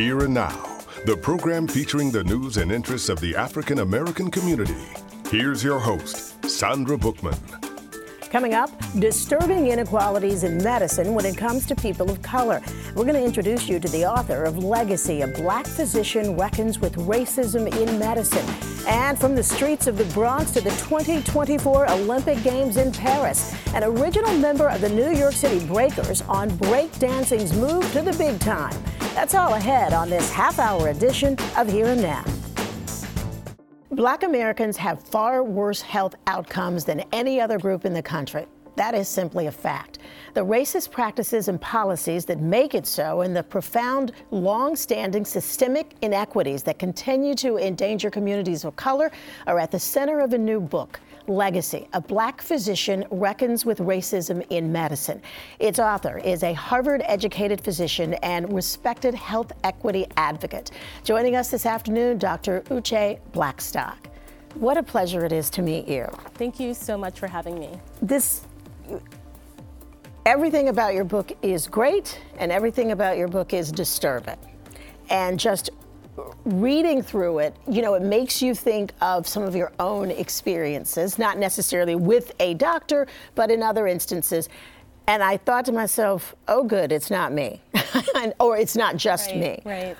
Here and Now, the program featuring the news and interests of the African American community. Here's your host, Sandra Bookman. Coming up, disturbing inequalities in medicine when it comes to people of color. We're going to introduce you to the author of Legacy, a black physician reckons with racism in medicine. And from the streets of the Bronx to the 2024 Olympic Games in Paris, an original member of the New York City Breakers on breakdancing's move to the big time. That's all ahead on this half hour edition of Here and Now. Black Americans have far worse health outcomes than any other group in the country. That is simply a fact. The racist practices and policies that make it so, and the profound, long standing systemic inequities that continue to endanger communities of color, are at the center of a new book. Legacy, a black physician reckons with racism in medicine. Its author is a Harvard educated physician and respected health equity advocate. Joining us this afternoon, Dr. Uché Blackstock. What a pleasure it is to meet you. Thank you so much for having me. This everything about your book is great and everything about your book is disturbing. And just reading through it, you know, it makes you think of some of your own experiences, not necessarily with a doctor, but in other instances. And I thought to myself, oh, good, it's not me, or it's not just right, me. Right.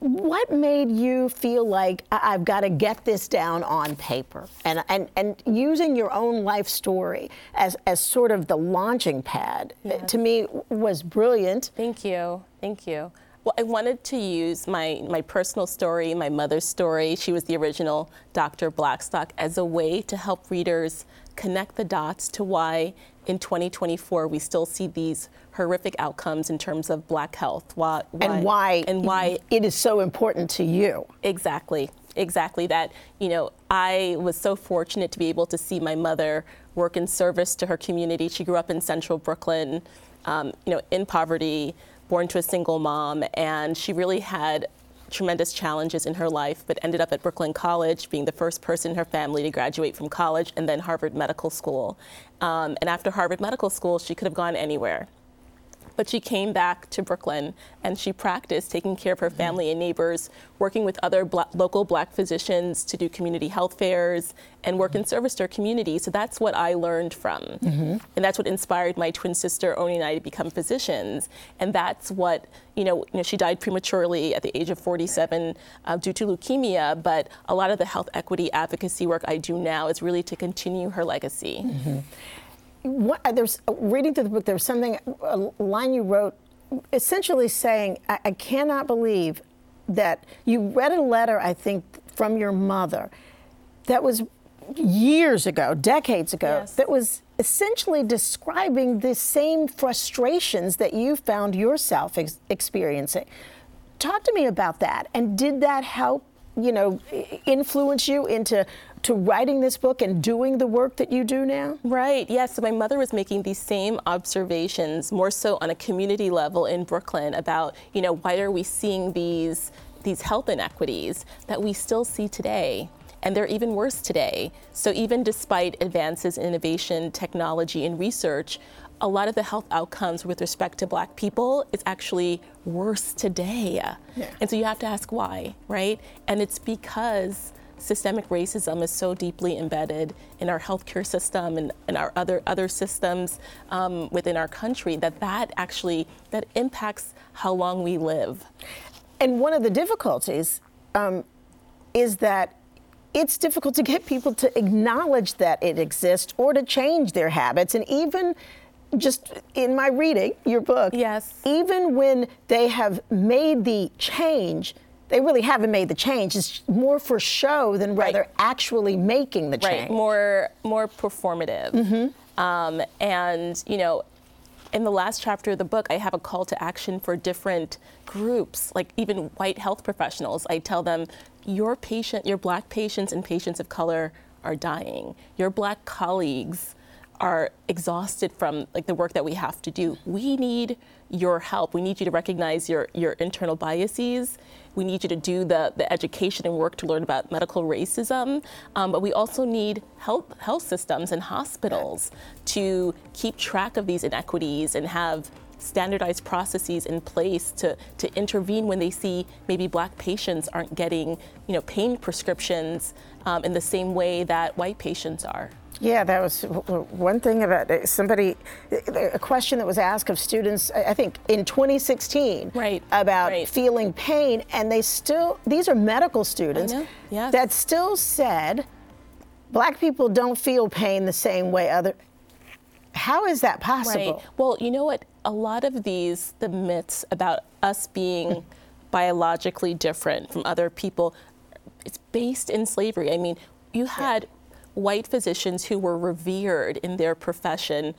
What made you feel like I've got to get this down on paper and, and, and using your own life story as, as sort of the launching pad eh, yes. to me was brilliant. Thank you. Thank you. Well, I wanted to use my, my personal story, my mother's story, she was the original Dr. Blackstock, as a way to help readers connect the dots to why in 2024 we still see these horrific outcomes in terms of black health. Why, why, and why and why it is so important to you. Exactly. Exactly that, you know, I was so fortunate to be able to see my mother work in service to her community. She grew up in central Brooklyn, um, you know, in poverty, born to a single mom, and she really had tremendous challenges in her life, but ended up at Brooklyn College, being the first person in her family to graduate from college, and then Harvard Medical School. Um, and after Harvard Medical School, she could have gone anywhere. But she came back to Brooklyn and she practiced taking care of her family and neighbors, working with other black, local black physicians to do community health fairs and work in service to her community. So that's what I learned from. Mm-hmm. And that's what inspired my twin sister, Oni, and I to become physicians. And that's what, you know, you know she died prematurely at the age of 47 uh, due to leukemia. But a lot of the health equity advocacy work I do now is really to continue her legacy. Mm-hmm what, uh, there's uh, reading through the book. There was something a line you wrote, essentially saying, I, I cannot believe that you read a letter. I think from your mother that was years ago, decades ago, yes. that was essentially describing the same frustrations that you found yourself ex- experiencing. Talk to me about that. And did that help, you know, influence you into to writing this book and doing the work that you do now? Right, yes. So my mother was making these same observations, more so on a community level in Brooklyn, about, you know, why are we seeing these these health inequities that we still see today? and they're even worse today. So, even despite advances in innovation, technology, and research, a lot of the health outcomes with respect to black people is actually worse today. Yeah. And so you have to ask why, right? And it's because systemic racism is so deeply embedded in our healthcare system and, and our other other systems um, within our country that that actually that impacts how long we live. And one of the difficulties um, is that it's difficult to get people to acknowledge that it exists or to change their habits and even just in my reading your book yes even when they have made the change they really haven't made the change. It's more for show than rather right. actually making the change. Right, more more performative. Mm-hmm. Um, and you know, in the last chapter of the book, I have a call to action for different groups, like even white health professionals. I tell them, your patient, your black patients and patients of color are dying. Your black colleagues are exhausted from like the work that we have to do. We need your help. We need you to recognize your, your internal biases. We need you to do the, the education and work to learn about medical racism. Um, but we also need health, health systems and hospitals to keep track of these inequities and have standardized processes in place to, to intervene when they see maybe black patients aren't getting you know pain prescriptions um, in the same way that white patients are. Yeah, that was one thing about it. somebody, uh, a question that was asked of students, I think in 2016, right, about right. feeling pain, and they still, these are medical students yes. that still said, black people don't feel pain the same way other. How is that possible? Right. Well, you know what? A lot of these, the myths about us being biologically different from other people, it's based in slavery. I mean, you had white physicians who were revered in their profession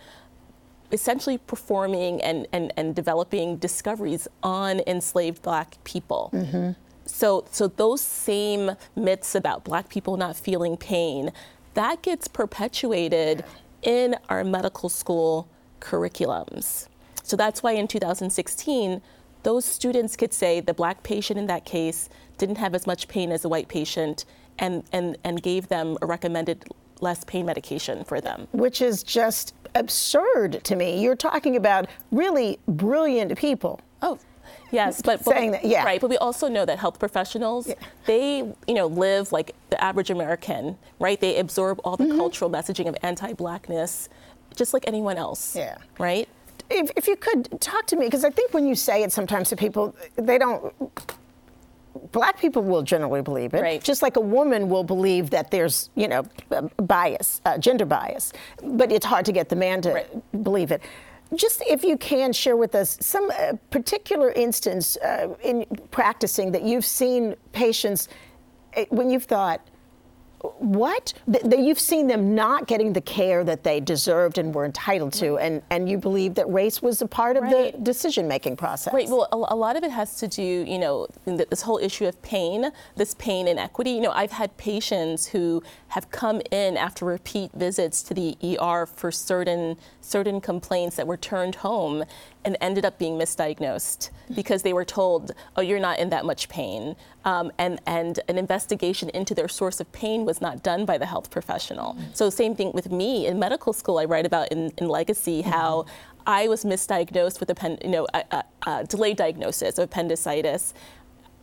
essentially performing and, and, and developing discoveries on enslaved black people. Mm-hmm. So, so those same myths about black people not feeling pain, that gets perpetuated in our medical school curriculums. So that's why in 2016, those students could say the black patient in that case didn't have as much pain as a white patient, and, and, and gave them a recommended less pain medication for them. Which is just absurd to me. You're talking about really brilliant people. Oh, Yes, but, but saying that, yeah, right. But we also know that health professionals, yeah. they, you know, live like the average American, right? They absorb all the mm-hmm. cultural messaging of anti-blackness, just like anyone else. Yeah. Right. If, if you could talk to me, because I think when you say it, sometimes to people, they don't black people will generally believe it, right. just like a woman will believe that there's, you know, bias, uh, gender bias. But it's hard to get the man to right. believe it. Just if you can share with us some uh, particular instance uh, in practicing that you've seen patients uh, when you've thought, what? That you've seen them not getting the care that they deserved and were entitled to and and you believe that race was a part of right. the decision making process. Right. Well a, a, lot of it has to do you know this whole issue of pain this pain inequity you know i've had patients who have come in after repeat visits to the er for certain certain complaints that were turned home and ended up being misdiagnosed because they were told, oh, you're not in that much pain. Um, and, and an investigation into their source of pain was not done by the health professional. Mm-hmm. So, same thing with me. In medical school, I write about in, in Legacy mm-hmm. how I was misdiagnosed with a, you know, a, a, a delayed diagnosis of appendicitis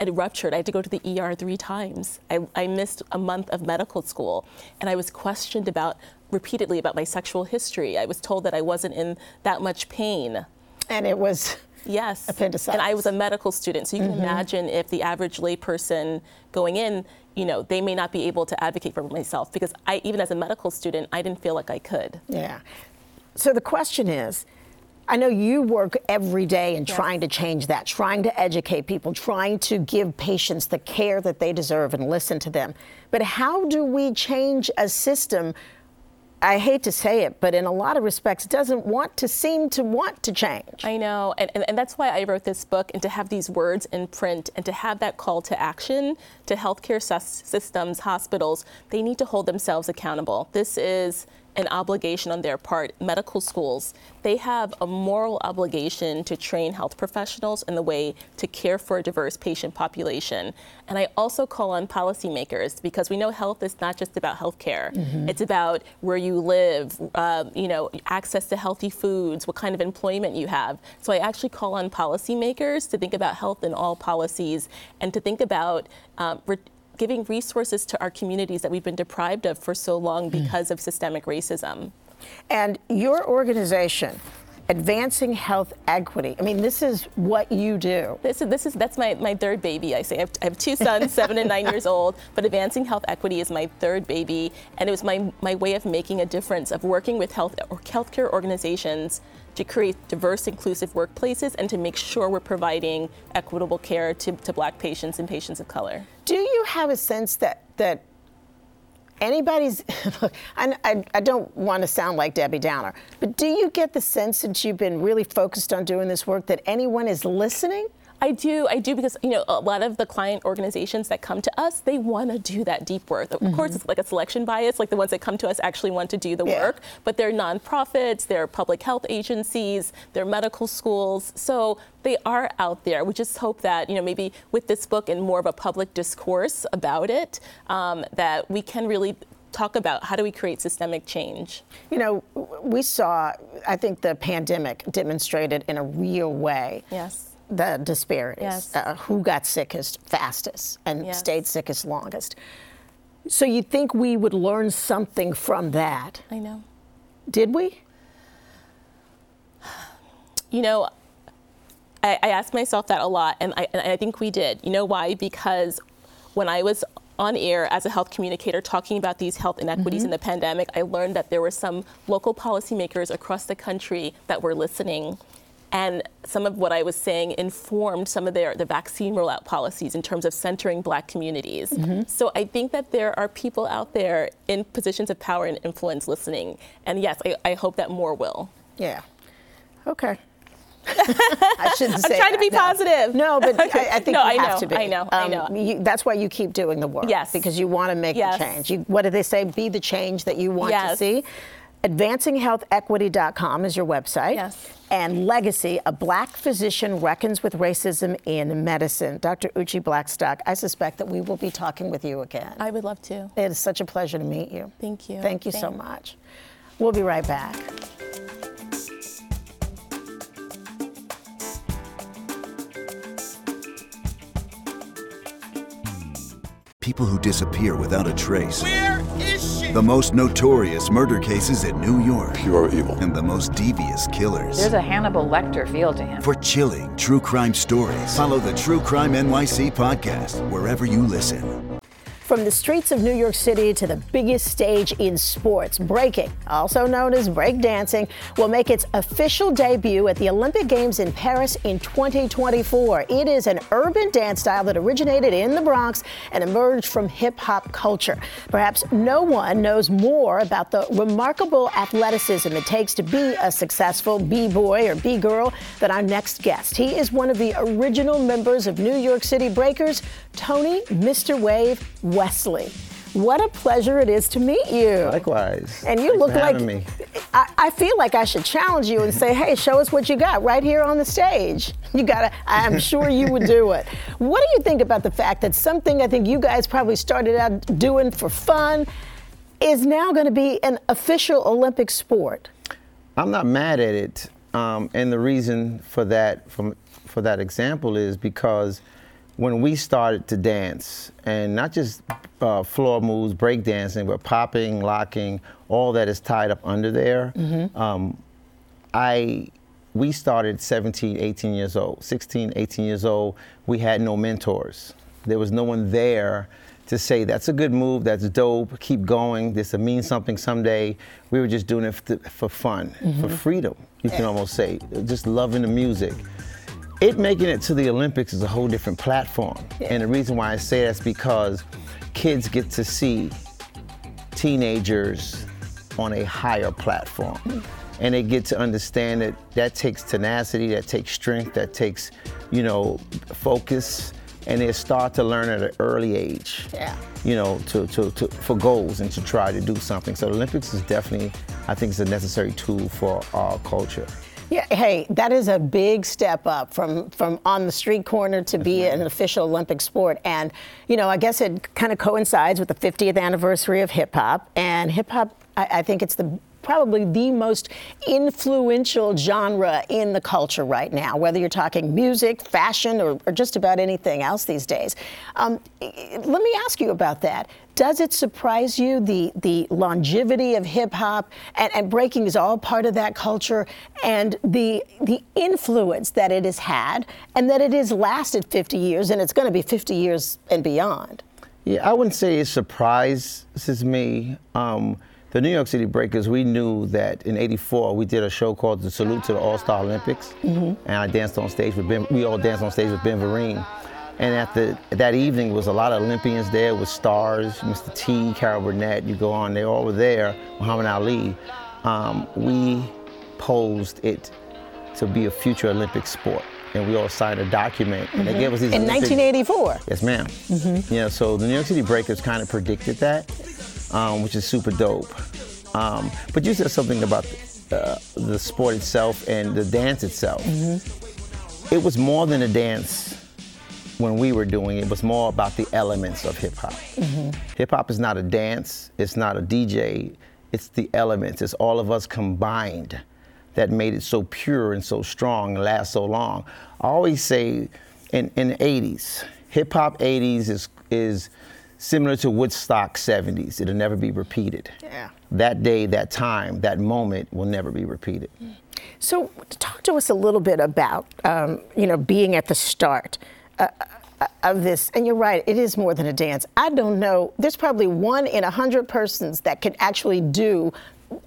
it ruptured. I had to go to the ER three times. I, I, missed a month of medical school, and I was questioned about repeatedly about my sexual history. I was told that I wasn't in that much pain. And it was yes appendicitis. And I was a medical student, so you can mm-hmm. imagine if the average layperson going in, you know, they may not be able to advocate for myself because I, even as a medical student, I didn't feel like I could. Yeah. So the question is. I know you work every day in yes. trying to change that, trying to educate people, trying to give patients the care that they deserve and listen to them. But how do we change a system I hate to say it, but in a lot of respects, doesn't want to seem to want to change. I know, and, and, and, that's why I wrote this book, and to have these words in print, and to have that call to action to healthcare systems, hospitals, they need to hold themselves accountable. This is an obligation on their part. Medical schools, they have a moral obligation to train health professionals in the way to care for a diverse patient population. And I also call on policymakers because we know health is not just about healthcare. Mm-hmm. It's about where you live, uh, you know, access to healthy foods, what kind of employment you have. So I actually call on policymakers to think about health in all policies and to think about um, re- giving resources to our communities that we've been deprived of for so long hmm. because mm. of systemic racism. And your organization, advancing health equity. I mean, this is what you do. This is this is that's my, my third baby. I say I have, I have two sons, seven and nine years old. But advancing health equity is my third baby, and it was my my way of making a difference of working with health or healthcare organizations to create diverse, inclusive workplaces and to make sure we're providing equitable care to, to black patients and patients of color. Do you have a sense that that anybody's look, I, I, I, don't want to sound like Debbie Downer, but do you get the sense since you've been really focused on doing this work that anyone is listening? I do, I do because you know a lot of the client organizations that come to us, they want to do that deep work. Of mm-hmm. course, it's like a selection bias. Like the ones that come to us actually want to do the yeah. work, but they're nonprofits, they're public health agencies, they're medical schools, so they are out there. We just hope that you know maybe with this book and more of a public discourse about it, um, that we can really talk about how do we create systemic change. You know, we saw, I think the pandemic demonstrated in a real way. Yes. The disparities, Yes. uh, who got sickest fastest and Yes. stayed sickest longest. So you think we would learn something from that? I know. Did we? You know, I, I ask myself that a lot, and I, and I think we did. You know why? Because when I was on air as a health communicator talking about these health inequities in the pandemic, I learned that there were some local policymakers across the country that were listening. And some of what I was saying informed some of their the vaccine rollout policies in terms of centering black communities. So I think that there are people out there in positions of power and influence listening. And yes, I, I hope that more will. Yeah. Okay. I shouldn't say I'm trying to be no. positive. No, but Okay. I, I think No, you I have know, to be. Um, I know, I know. you- that's why you keep doing the work. Yes. Because you want to make Yes. the change. You, what do they say? Be the change that you want to see. AdvancingHealthEquity.com is your website. Yes. And Legacy, a black physician reckons with racism in medicine. Dr. Uché Blackstock, I suspect that we will be talking with you again. I would love to. it is such a pleasure to meet you. Thank you. Thank you so much. We'll be right back. People who disappear without a trace. Where is she? The most notorious murder cases in New York. Pure evil. And the most devious killers. There's a Hannibal Lecter feel to him. For chilling true crime stories, follow the True Crime NYC podcast wherever you listen. From the streets of New York City to the biggest stage in sports, breaking, also known as breakdancing, will make its official debut at the Olympic Games in Paris in 2024. It is an urban dance style that originated in the Bronx and emerged from hip hop culture. Perhaps no one knows more about the remarkable athleticism it takes to be a successful B boy or B girl than our next guest. He is one of the original members of New York City Breakers, Tony Mr. Wave Wesley. What a pleasure it is to meet you. Likewise. And you Thanks look like me. I, I feel like I should challenge you and say, "Hey, show us what you got right here on the stage." You gotta. I'm sure you would do it. What do you think about the fact that something I think you guys probably started out doing for fun is now going to be an official Olympic sport? I'm not mad at it, um, and the reason for that, from for that example, is because when we started to dance, and not just uh, floor moves, break dancing, but popping, locking, all that is tied up under there. Um, I we started 17, 18 years old, 16, 18 years old. We had no mentors. There was no one there to say that's a good move, that's dope, keep going. This will mean something someday. We were just doing it for, for fun, for freedom. You can almost say, just loving the music. It making it to the Olympics is a whole different platform, and the reason why I say that's because kids get to see teenagers on a higher platform. And they get to understand that that takes tenacity, that takes strength, that takes, you know, focus, and they start to learn at an early age. Yeah. You know, to, to, to for goals and to try to do something. So the Olympics is definitely, I think, is a necessary tool for our culture. Yeah, hey, that is a big step up from from on the street corner to be an official Olympic sport. And you know, I guess it kind of coincides with the 50th anniversary of hip hop. And hip hop, I, I think it's the probably the most influential genre in the culture right now, whether you're talking music, fashion, or, or just about anything else these days. Um, let me ask you about that. Does it surprise you the the longevity of hip hop and, and breaking is all part of that culture and the the influence that it has had and that it has lasted 50 years and it's going to be 50 years and beyond? Yeah, I wouldn't say it surprises me. Um, the New York City Breakers, we knew that in '84 we did a show called "The Salute to the All Star Olympics," mm-hmm. and I danced on stage with Ben. We all danced on stage with Ben Vereen. And at the that evening was a lot of Olympians there with stars, Mr. T, Carol Burnett. You go on, they all were there. Muhammad Ali. Um, we posed it to be a future Olympic sport, and we all signed a document, and they mm-hmm. gave us these In 1984. Yes, madam mm-hmm. Yeah, so the New York City Breakers kind of predicted that, um, which is super dope. Um, but you said something about uh, the sport itself and the dance itself. It was more than a dance when we were doing it it was more about the elements of hip hop. Hip hop is not a dance, it's not a DJ, it's the elements. It's all of us combined that made it so pure and so strong and last so long. I always say in, in the 80s, hip hop 80s is, is similar to Woodstock 70s. It'll never be repeated. Yeah. That day, that time, that moment will never be repeated. So, talk to us a little bit about, um, you know, being at the start uh, uh, of this. And you're right, it is more than a dance. I don't know. There's probably one in a hundred persons that could actually do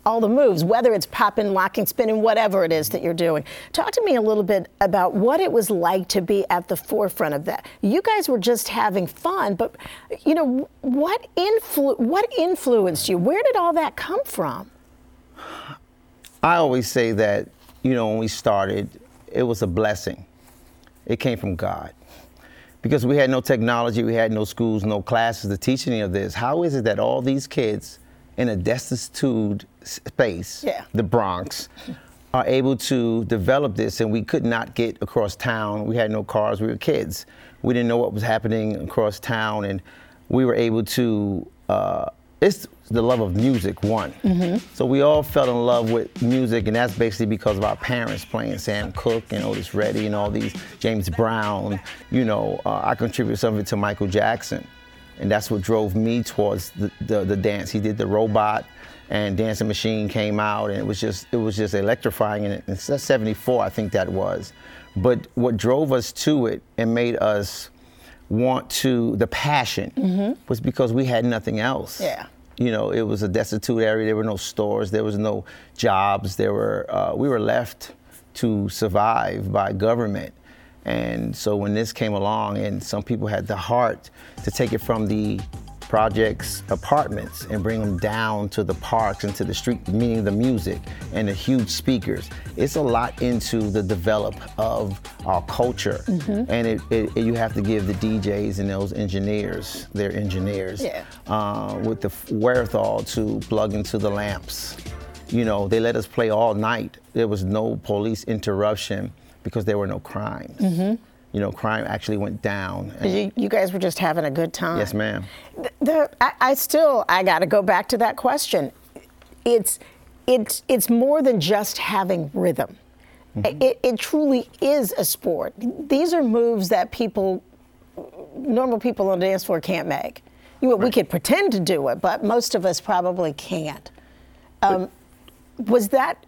all the moves, whether it's popping, locking, spinning, whatever it is that you're doing. Talk to me a little bit about what it was like to be at the forefront of that. You guys were just having fun, but you know what influ- what influenced you? Where did all that come from? I always say that, you know, when we started, it was a blessing. It came from God. Because we had no technology, we had no schools, no classes to teach any of this. How is it that all these kids in a destitute space, Yeah. the Bronx, are able to develop this and we could not get across town. We had no cars, we were kids. We didn't know what was happening across town and we were able to, uh, it's the love of music, one. So we all fell in love with music and that's basically because of our parents playing Sam Cooke and Otis Redding and all these, James Brown, you know, uh, I contributed some of it to Michael Jackson and that's what drove me towards the, the, the dance. He did the robot, and Dancing Machine came out, and it was just it was just electrifying. And it's '74, I think that was. But what drove us to it and made us want to the passion was because we had nothing else. Yeah. You know, it was a destitute area. There were no stores. There was no jobs. There were uh, we were left to survive by government. And so when this came along, and some people had the heart to take it from the projects, apartments, and bring them down to the parks and to the street, meaning the music and the huge speakers. It's a lot into the develop of our culture, and it, it, you have to give the DJs and those engineers, their engineers, Yeah. uh, with the wherewithal to plug into the lamps. You know, they let us play all night. There was no police interruption because there were no crimes. You know, crime actually went down. You, you guys were just having a good time. yes, ma'am. The, the, I, I still, I got to go back to that question. It's, it's, it's more than just having rhythm. It, it truly is a sport. These are moves that people, normal people on the dance floor can't make. You know, We could pretend to do it, but most of us probably can't. Um, was that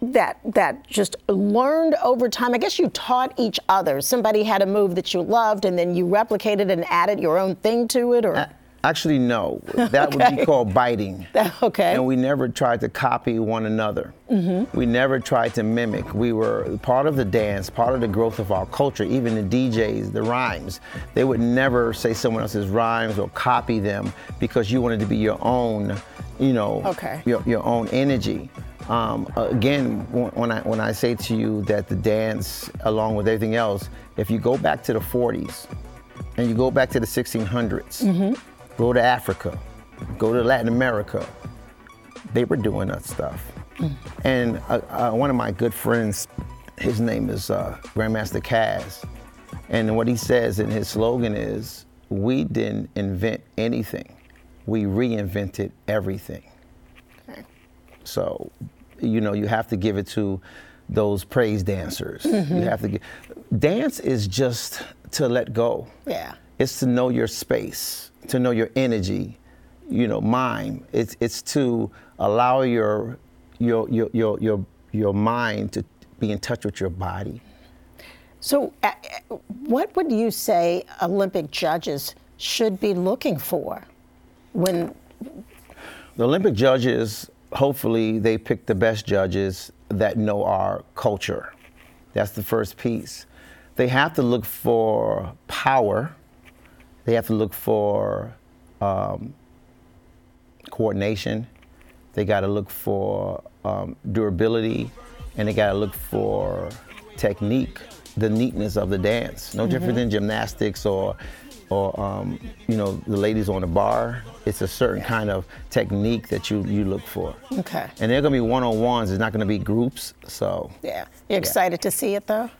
that that just learned over time? I guess you taught each other. Somebody had a move that you loved, and then you replicated and added your own thing to it, or Actually, no. That would be called biting. okay. And we never tried to copy one another. Mm-hmm. We never tried to mimic. We were part of the dance, part of the growth of our culture. Even the DJs, the rhymes, they would never say someone else's rhymes or copy them because you wanted to be your own, you know, Okay. your, your own energy. Um, again, when when I, when I say to you that the dance, along with everything else, if you go back to the 40s and you go back to the 1600s, go to Africa, go to Latin America, they were doing that stuff. And uh, uh, one of my good friends, his name is uh, Grandmaster Caz, and what he says in his slogan is, "We didn't invent anything, we reinvented everything." So, you know, you have to give it to those praise dancers. You have to give. Dance is just to let go. yeah. It's to know your space, to know your energy, you know, mind. It's it's to allow your your your your your, your mind to be in touch with your body. So, uh, what would you say Olympic judges should be looking for when? The Olympic judges, hopefully, they pick the best judges that know our culture. That's the first piece. They have to look for power. They have to look for um, coordination. They got to look for um, durability, and they got to look for technique, the neatness of the dance. No different than gymnastics or, or um, you know, the ladies on the bar. It's a certain kind of technique that you you look for. Okay. And they're gonna be one-on-ones. It's not gonna be groups. So Yeah. You're excited to see it though?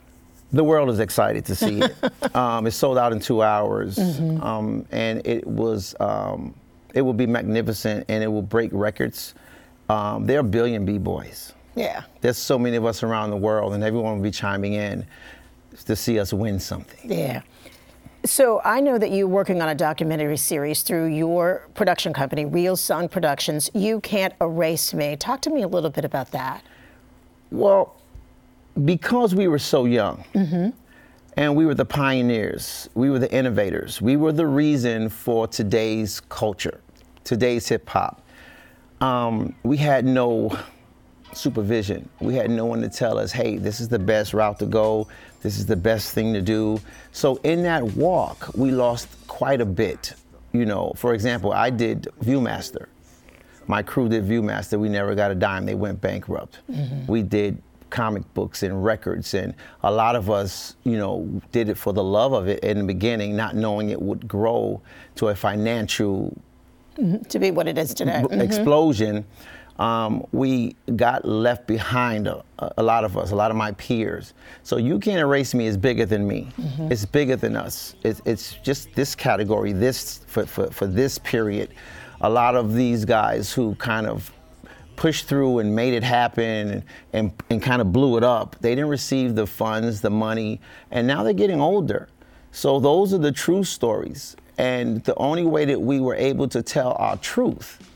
the world is excited to see it. um, it sold out in two hours, mm-hmm. um, and it was um, it will be magnificent, and it will break records. Um, there are a billion b boys. Yeah. There's so many of us around the world, and everyone will be chiming in to see us win something. Yeah. So I know that you're working on a documentary series through your production company, Real Song Productions. You can't erase me. Talk to me a little bit about that. Well, because we were so young, mm-hmm. and we were the pioneers, we were the innovators, we were the reason for today's culture, today's hip hop. Um, we had no supervision. We had no one to tell us, hey, this is the best route to go. This is the best thing to do. So in that walk, we lost quite a bit. You know, for example, I did Viewmaster. My crew did Viewmaster. We never got a dime. They went bankrupt. Mm-hmm. We did comic books and records, and a lot of us, you know, did it for the love of it in the beginning, not knowing it would grow to a financial mm-hmm. to be what it is today. Mm-hmm. Um, we got left behind, a, a, lot of us, a lot of my peers. So You Can't Erase Me is bigger than me. Mm-hmm. It's bigger than us. It's, it's just this category, this for, for, for this period. A lot of these guys who kind of pushed through and made it happen and, and, and kind of blew it up, they didn't receive the funds, the money, and now they're getting older. So those are the true stories. And the only way that we were able to tell our truth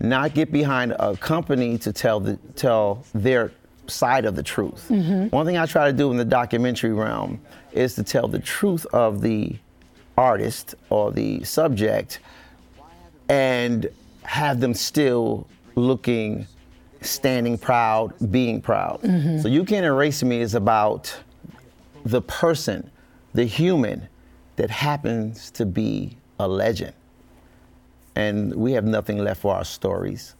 not get behind a company to tell the tell their side of the truth. Mm-hmm. One thing I try to do in the documentary realm is to tell the truth of the artist or the subject and have them still looking standing proud, being proud. Mm-hmm. So you can't erase me is about the person, the human that happens to be a legend and we have nothing left for our stories.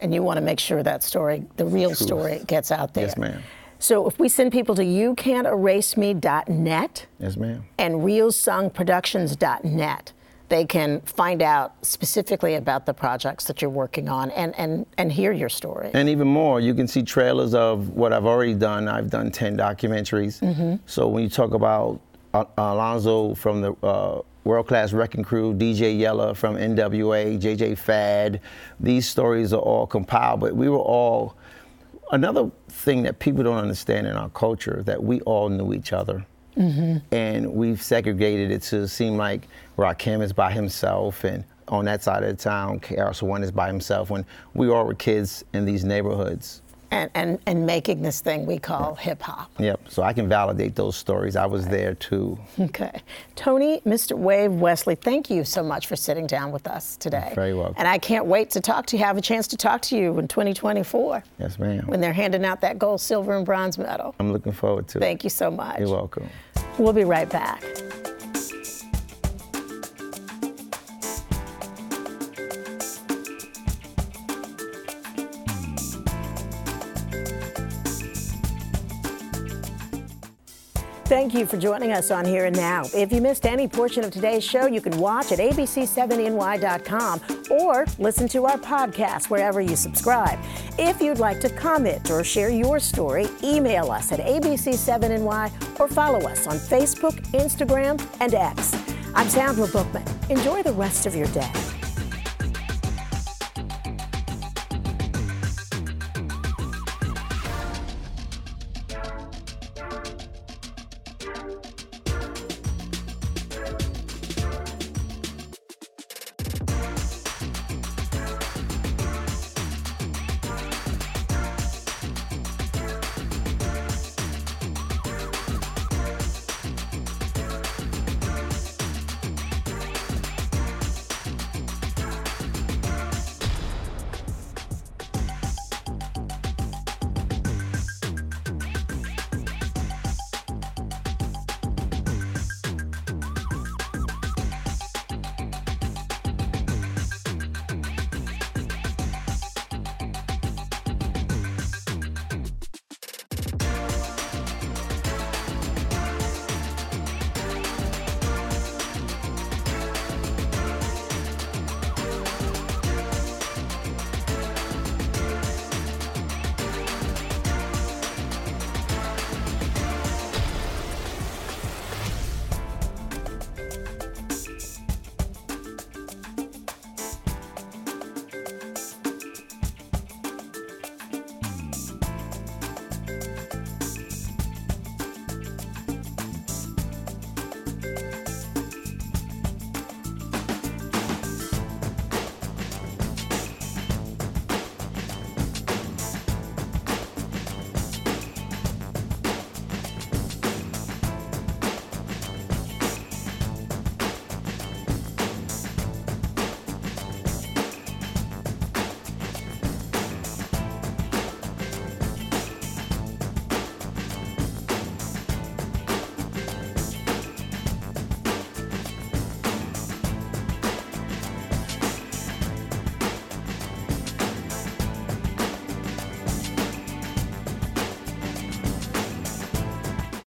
And you want to make sure that story, the real Truth. story, gets out there. Yes, ma'am. So if we send people to youcan'teraseme.net yes, ma'am. and realsongproductions.net, they can find out specifically about the projects that you're working on and, and, and hear your story. And even more, you can see trailers of what I've already done. I've done 10 documentaries. Mm-hmm. So when you talk about Alonzo from the uh, World Class Wrecking Crew, DJ Yella from NWA, JJ Fad. These stories are all compiled, but we were all. Another thing that people don't understand in our culture that we all knew each other. Mm-hmm. And we've segregated it to seem like Rakim is by himself and on that side of the town, KRS One is by himself when we all were kids in these neighborhoods and, and, and making this thing we call hip hop. Yep, so I can validate those stories. I was there too. Okay. Tony, Mr. Wave Wesley, thank you so much for sitting down with us today. You're very welcome. And I can't wait to talk to you, have a chance to talk to you in 2024. Yes, ma'am. When they're handing out that gold, silver, and bronze medal. I'm looking forward to it. Thank you so much. You're welcome. We'll be right back. Thank you for joining us on Here and Now. If you missed any portion of today's show, you can watch at abc7ny.com or listen to our podcast wherever you subscribe. If you'd like to comment or share your story, email us at abc7ny or follow us on Facebook, Instagram, and X. I'm Sandra Bookman. Enjoy the rest of your day.